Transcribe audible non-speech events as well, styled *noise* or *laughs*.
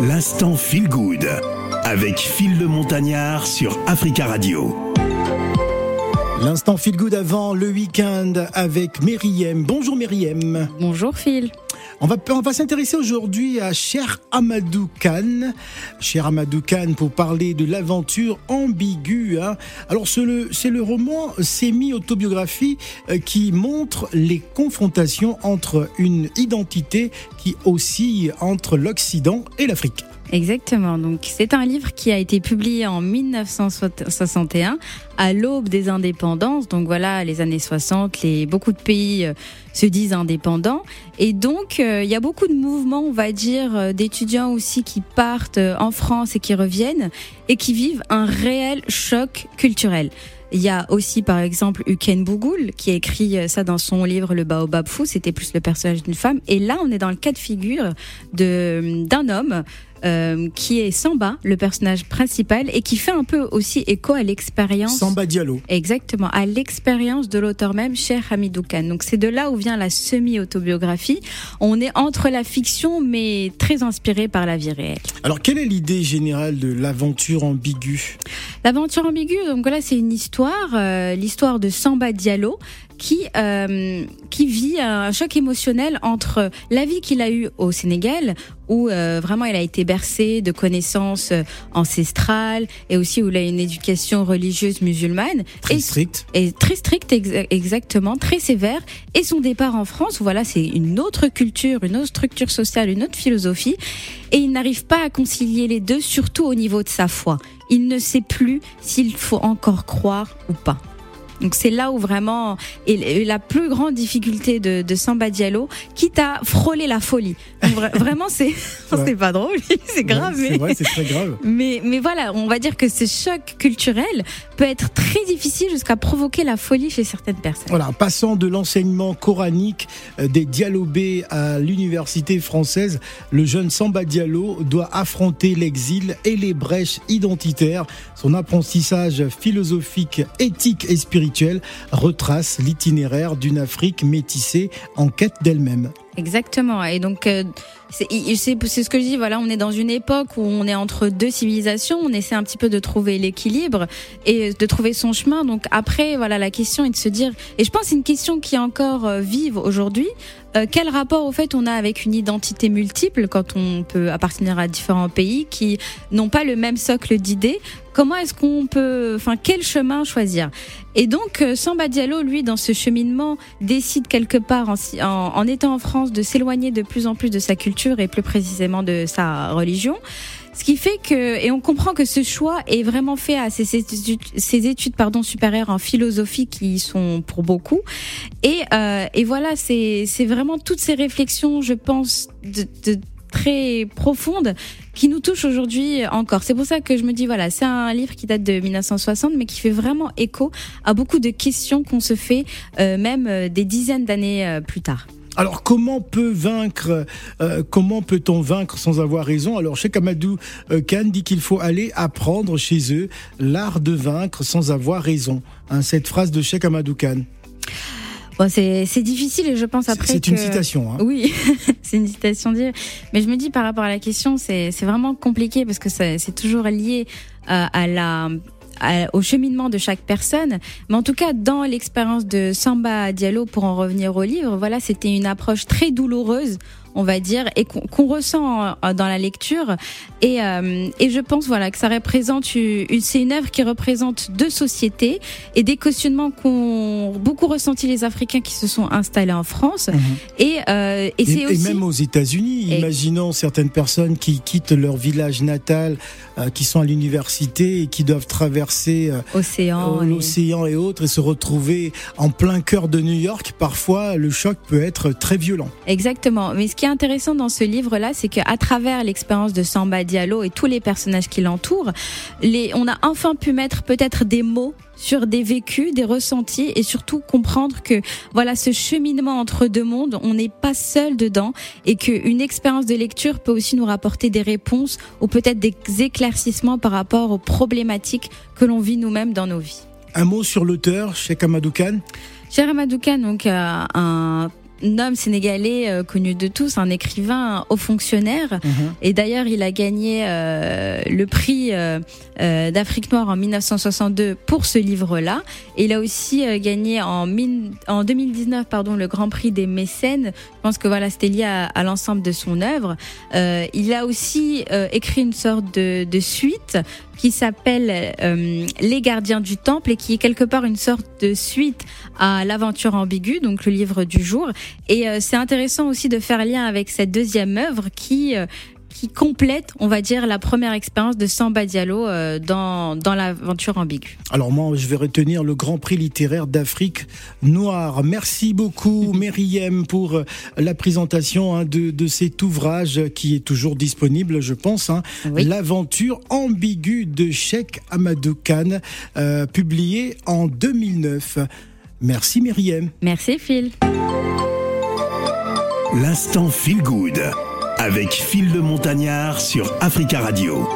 L'instant Feel Good avec Phil le Montagnard sur Africa Radio. L'instant Feel Good avant le week-end avec Meriem. Bonjour Meriem. Bonjour Phil. On va, on va s'intéresser aujourd'hui à Cher Amadou Khan. Cher Amadou Khan pour parler de l'aventure ambiguë. Hein. Alors c'est le, le roman semi-autobiographie euh, qui montre les confrontations entre une identité qui oscille entre l'Occident et l'Afrique. Exactement. Donc, c'est un livre qui a été publié en 1961, à l'aube des indépendances. Donc voilà, les années 60, les, beaucoup de pays euh, se disent indépendants. Et donc, euh, il y a beaucoup de mouvements, on va dire, euh, d'étudiants aussi qui partent en France et qui reviennent et qui vivent un réel choc culturel. Il y a aussi, par exemple, Uken Bougoul, qui a écrit ça dans son livre Le Baobab Fou. C'était plus le personnage d'une femme. Et là, on est dans le cas de figure de, d'un homme euh, qui est Samba, le personnage principal, et qui fait un peu aussi écho à l'expérience. Samba Diallo. Exactement, à l'expérience de l'auteur même, cher Hamidou Khan. Donc c'est de là où vient la semi-autobiographie. On est entre la fiction, mais très inspiré par la vie réelle. Alors quelle est l'idée générale de l'aventure ambiguë? L'aventure ambiguë, donc là c'est une histoire, euh, l'histoire de Samba Diallo, qui euh, qui vit un choc émotionnel entre la vie qu'il a eue au Sénégal où euh, vraiment il a été bercé de connaissances euh, ancestrales et aussi où il a une éducation religieuse musulmane. Très stricte. et très stricte exactement très sévère. Et son départ en France où voilà c'est une autre culture une autre structure sociale une autre philosophie. Et il n'arrive pas à concilier les deux surtout au niveau de sa foi. Il ne sait plus s'il faut encore croire ou pas donc c'est là où vraiment est la plus grande difficulté de, de Samba Diallo, quitte à frôler la folie. *laughs* vraiment c'est *laughs* pas drôle, *laughs* c'est grave. Ouais, mais c'est très grave. Mais mais voilà, on va dire que ce choc culturel peut être très difficile jusqu'à provoquer la folie chez certaines personnes. Voilà, passant de l'enseignement coranique euh, des dialobés à l'université française, le jeune Samba Diallo doit affronter l'exil et les brèches identitaires. Son apprentissage philosophique, éthique et spirituel retrace l'itinéraire d'une Afrique métissée en quête d'elle-même. Exactement. Et donc, euh, c'est ce que je dis. Voilà, on est dans une époque où on est entre deux civilisations. On essaie un petit peu de trouver l'équilibre et de trouver son chemin. Donc après, voilà, la question est de se dire. Et je pense c'est une question qui est encore euh, vive aujourd'hui. Euh, quel rapport au fait on a avec une identité multiple quand on peut appartenir à différents pays qui n'ont pas le même socle d'idées? Comment est-ce qu'on peut, enfin, quel chemin choisir? Et donc, Samba Diallo, lui, dans ce cheminement, décide quelque part, en, en étant en France, de s'éloigner de plus en plus de sa culture et plus précisément de sa religion. Ce qui fait que, et on comprend que ce choix est vraiment fait à ces études, supérieures en philosophie qui sont pour beaucoup. Et, euh, et voilà, c'est vraiment toutes ces réflexions, je pense, de, très profondes qui nous touchent aujourd'hui encore. C'est pour ça que je me dis, voilà, c'est un livre qui date de 1960, mais qui fait vraiment écho à beaucoup de questions qu'on se fait, euh, même euh, des dizaines d'années plus tard. Alors comment peut vaincre euh, Comment peut-on vaincre sans avoir raison? Alors Cheikh Amadou euh, Khan dit qu'il faut aller apprendre chez eux l'art de vaincre sans avoir raison. Hein, cette phrase de Cheikh Amadou Khan. Bon, c'est difficile et je pense après. C'est une citation. Hein. Oui, *laughs* c'est une citation dire. Mais je me dis par rapport à la question, c'est vraiment compliqué parce que c'est toujours lié euh, à la au cheminement de chaque personne. Mais en tout cas, dans l'expérience de Samba Diallo, pour en revenir au livre, voilà, c'était une approche très douloureuse on va dire, et qu'on ressent dans la lecture. Et, euh, et je pense voilà que ça représente une, c'est une œuvre qui représente deux sociétés et des cautionnements qu'ont beaucoup ressenti les Africains qui se sont installés en France. Mhm. Et, euh, et, c'est aussi... et même aux États-Unis, imaginons certaines personnes qui quittent leur village natal, euh, qui sont à l'université et qui doivent traverser océan, l'océan et... et autres et se retrouver en plein cœur de New York. Parfois, le choc peut être très violent. Exactement. Mais ce qui est intéressant dans ce livre-là, c'est qu'à travers l'expérience de Samba Diallo et tous les personnages qui l'entourent, les, on a enfin pu mettre peut-être des mots sur des vécus, des ressentis et surtout comprendre que voilà ce cheminement entre deux mondes, on n'est pas seul dedans et qu'une expérience de lecture peut aussi nous rapporter des réponses ou peut-être des éclaircissements par rapport aux problématiques que l'on vit nous-mêmes dans nos vies. Un mot sur l'auteur, Cheikh Amadou Khan? Cheikh Amadou Khan, donc euh, un homme sénégalais euh, connu de tous, un écrivain, un haut fonctionnaire. Mhm. Et d'ailleurs, il a gagné euh, le prix euh, euh, d'Afrique noire en 1962 pour ce livre-là. Et il a aussi euh, gagné en, mine- en 2019 pardon, le Grand Prix des mécènes. Je pense que voilà, c'était lié à, à l'ensemble de son œuvre. Euh, il a aussi euh, écrit une sorte de, de suite qui s'appelle euh, Les Gardiens du Temple et qui est quelque part une sorte de suite à l'aventure ambiguë, donc le livre du jour. Et euh, c'est intéressant aussi de faire lien avec cette deuxième œuvre qui euh, qui complète, on va dire, la première expérience de Samba Diallo euh, dans dans l'aventure ambiguë. Alors moi, je vais retenir le Grand Prix littéraire d'Afrique noire. Merci beaucoup, *laughs* Myriam, pour la présentation hein, de, de cet ouvrage qui est toujours disponible, je pense. hein. Oui. L'aventure ambiguë de Cheikh Amadou Khan, euh, publié en 2009. Merci, Myriam. Merci Phil. L'instant Feel Good avec Phil le Montagnard sur Africa Radio.